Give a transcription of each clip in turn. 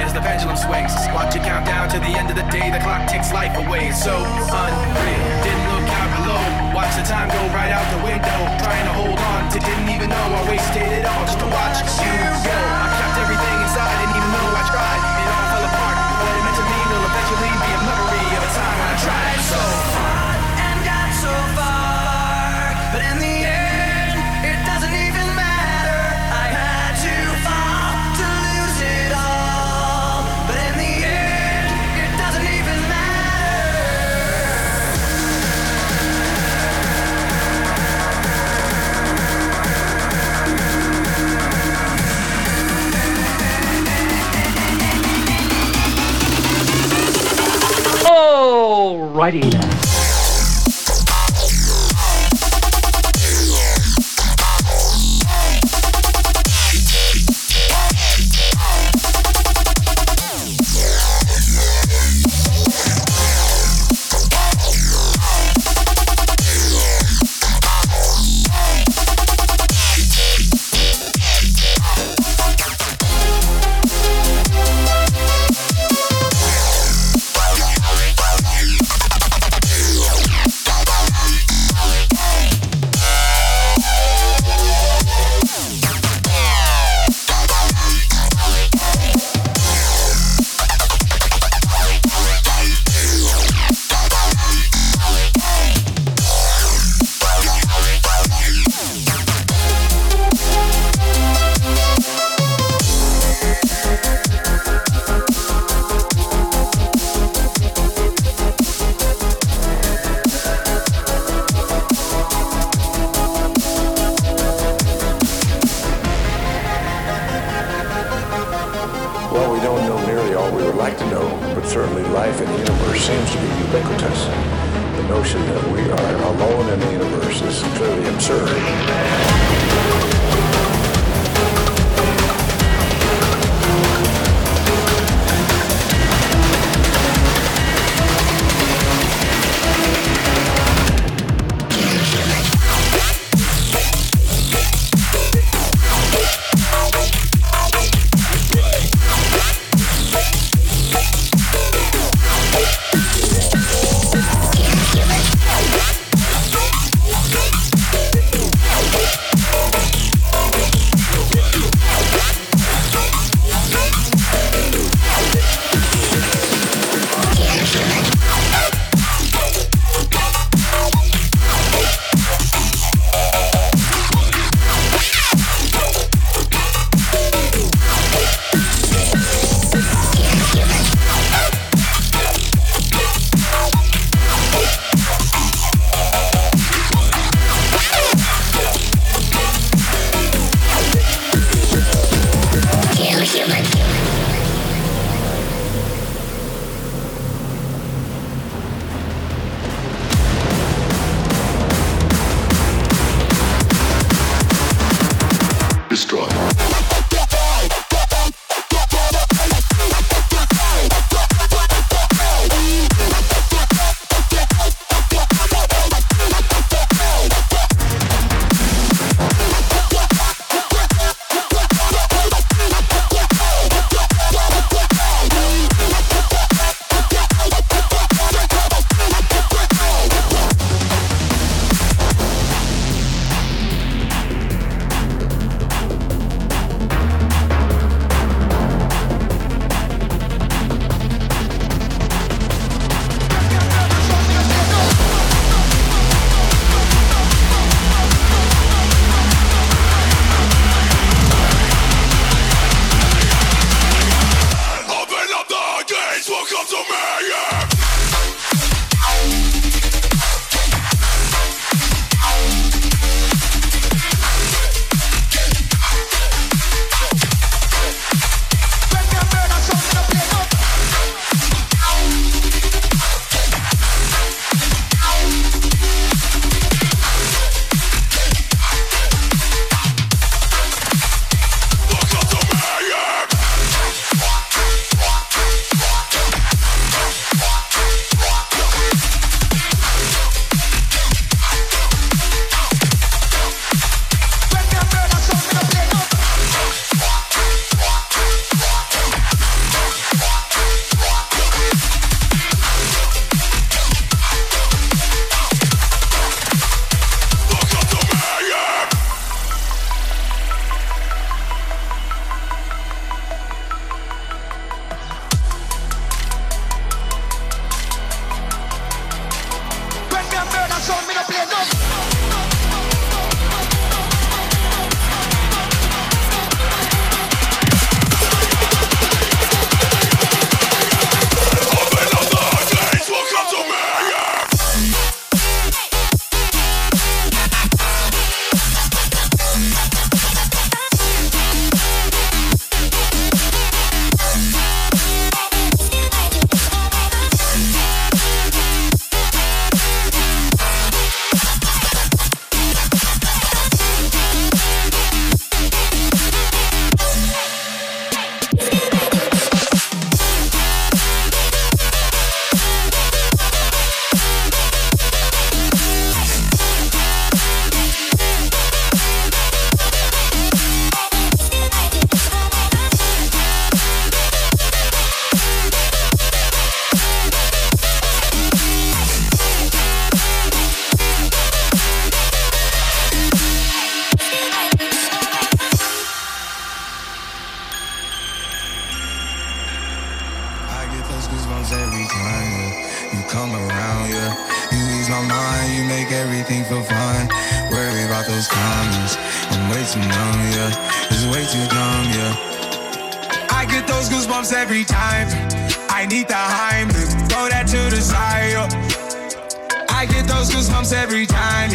As the pendulum swings. Watch it count down to the end of the day. The clock takes life away. So unreal. Didn't look out below. Watch the time go right out the window. Trying to hold on to didn't even know I wasted it all just to watch you go. Alrighty all we would like to know, but certainly life in the universe seems to be ubiquitous. The notion that we are alone in the universe is clearly absurd.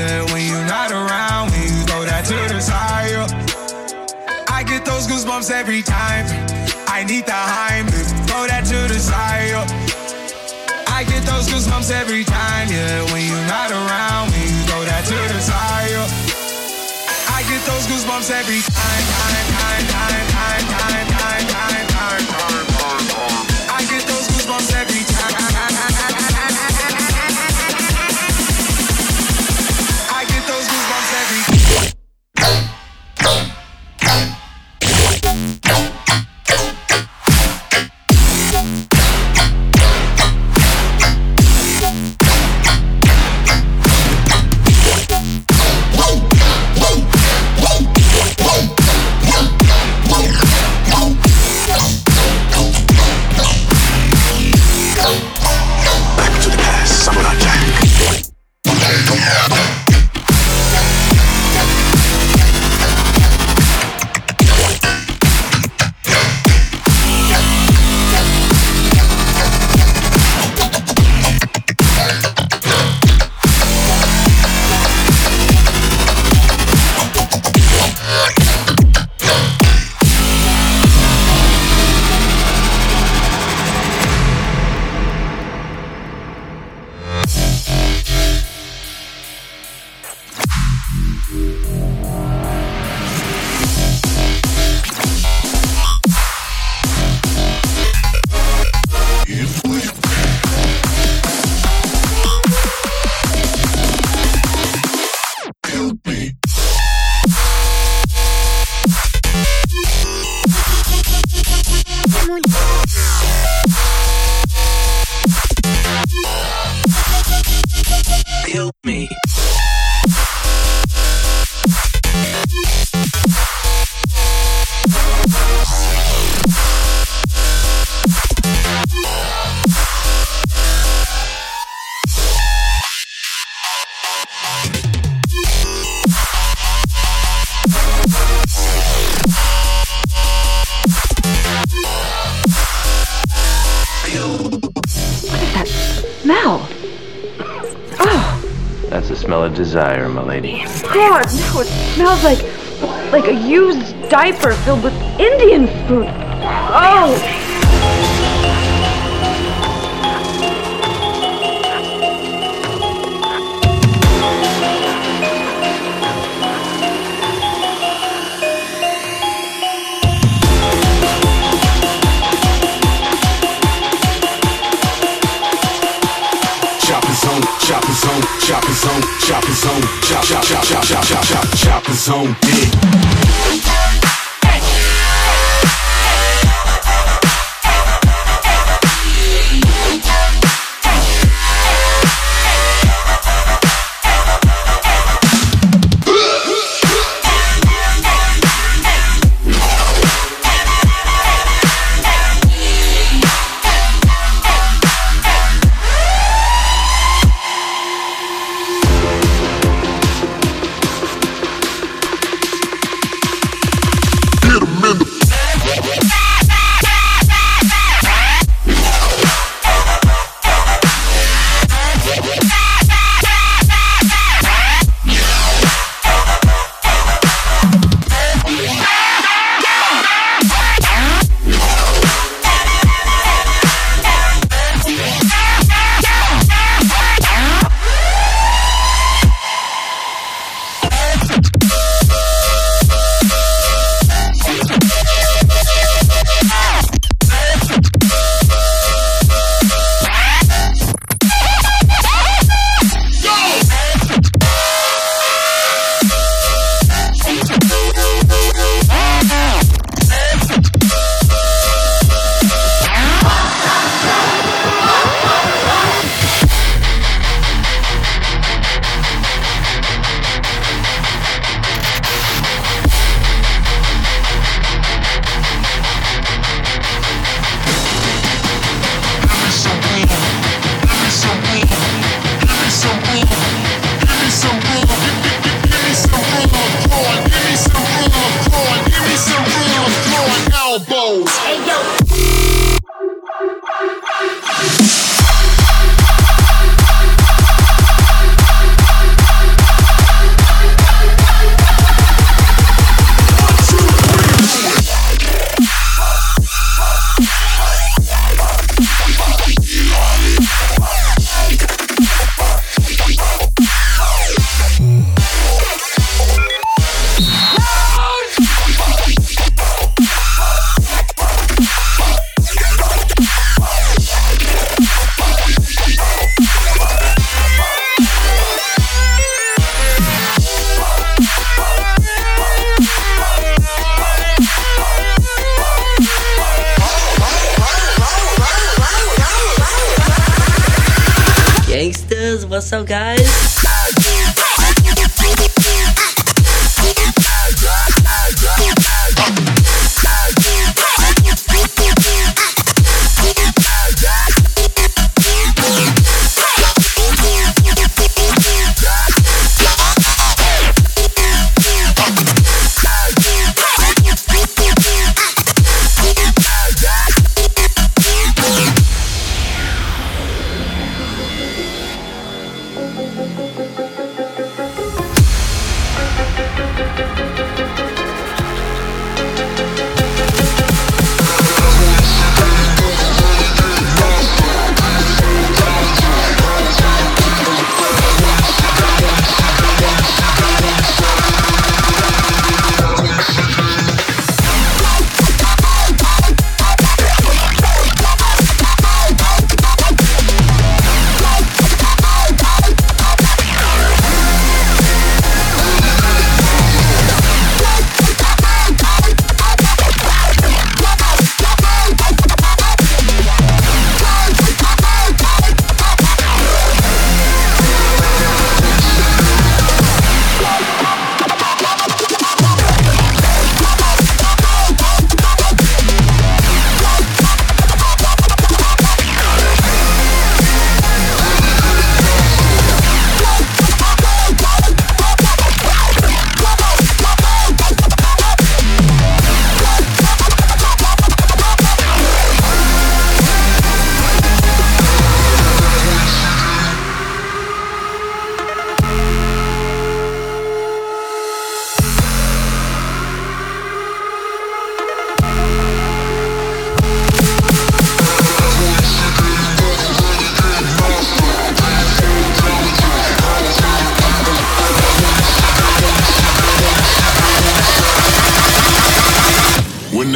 Yeah. When you're not around, when you throw that to the side. I get those goosebumps every time. I need the high, throw that to the side. I get those goosebumps every time, yeah. When you're not around, when you throw that to the side. I get those goosebumps every time, time, time, time, time, time, time, time, time, time. Desire, my lady. God, no, it smells like like a used diaper filled with Indian food. Oh, zone, chopper zone, chopper zone, chop chop chop chop chop chop chop chopper zone, dig. What's up, guys?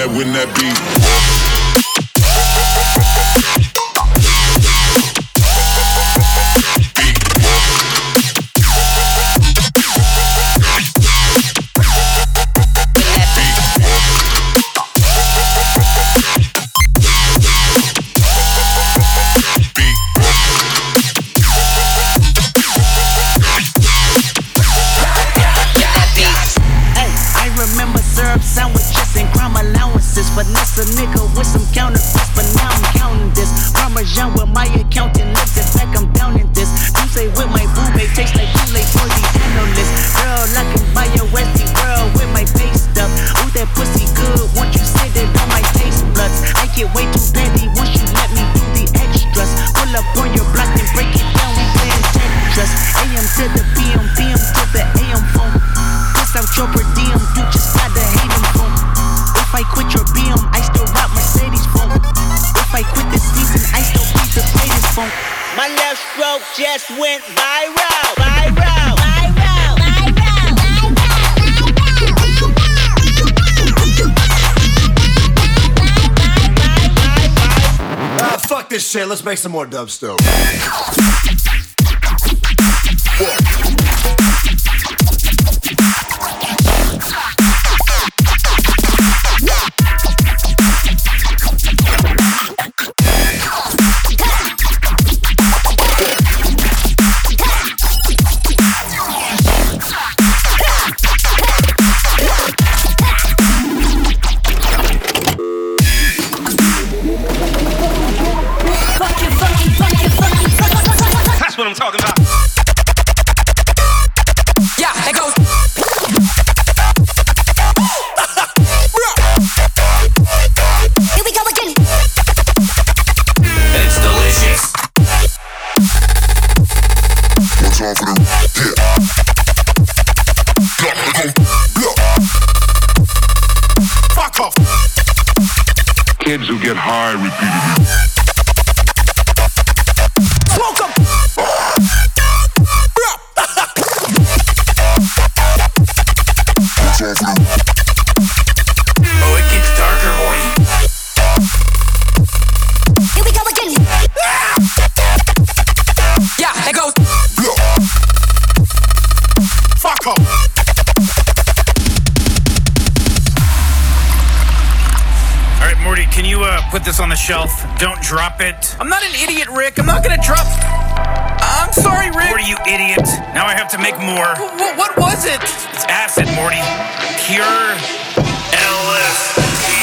that, win that beat. AM phone. Piss out your per diem, you just got the phone. If I quit your BM, I still rock Mercedes phone. If I quit this season, I still the greatest phone. My left stroke just went viral. Ah, fuck this shit, let's make some more dubstep. repeated. you uh, put this on the shelf? Don't drop it. I'm not an idiot, Rick. I'm not gonna drop. I'm sorry, Rick. Morty, you idiot. Now I have to make more. W- what was it? It's acid, Morty. Pure LSD.